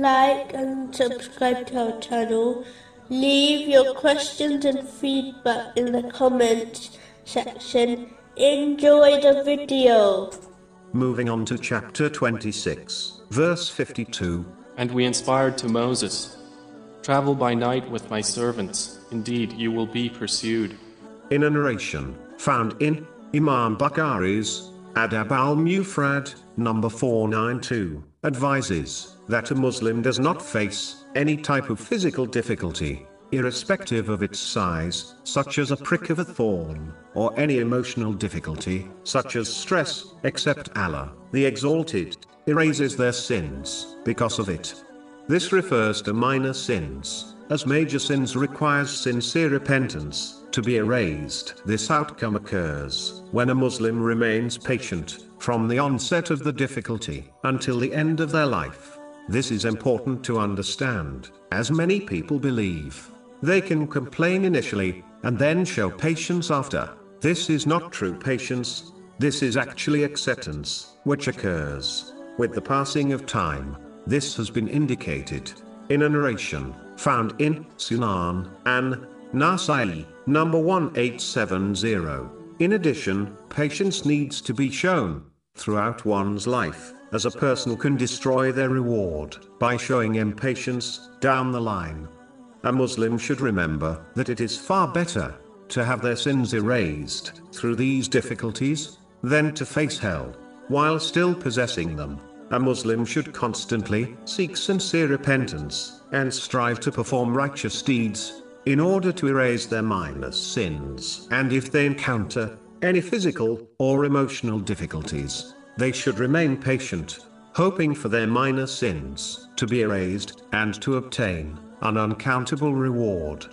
like and subscribe to our channel. Leave your questions and feedback in the comments section. Enjoy the video. Moving on to chapter 26, verse 52. And we inspired to Moses Travel by night with my servants, indeed you will be pursued. In a narration found in Imam Bukhari's Adab al Mufrad, number 492, advises that a Muslim does not face any type of physical difficulty, irrespective of its size, such as a prick of a thorn, or any emotional difficulty, such as stress, except Allah, the Exalted, erases their sins because of it. This refers to minor sins, as major sins requires sincere repentance to be erased. This outcome occurs when a Muslim remains patient from the onset of the difficulty until the end of their life. This is important to understand, as many people believe. They can complain initially, and then show patience after. This is not true patience, this is actually acceptance, which occurs with the passing of time. This has been indicated in a narration found in Sunan an Nasai, number 1870. In addition, patience needs to be shown throughout one's life, as a person can destroy their reward by showing impatience down the line. A Muslim should remember that it is far better to have their sins erased through these difficulties than to face hell while still possessing them. A Muslim should constantly seek sincere repentance and strive to perform righteous deeds in order to erase their minor sins. And if they encounter any physical or emotional difficulties, they should remain patient, hoping for their minor sins to be erased and to obtain an uncountable reward.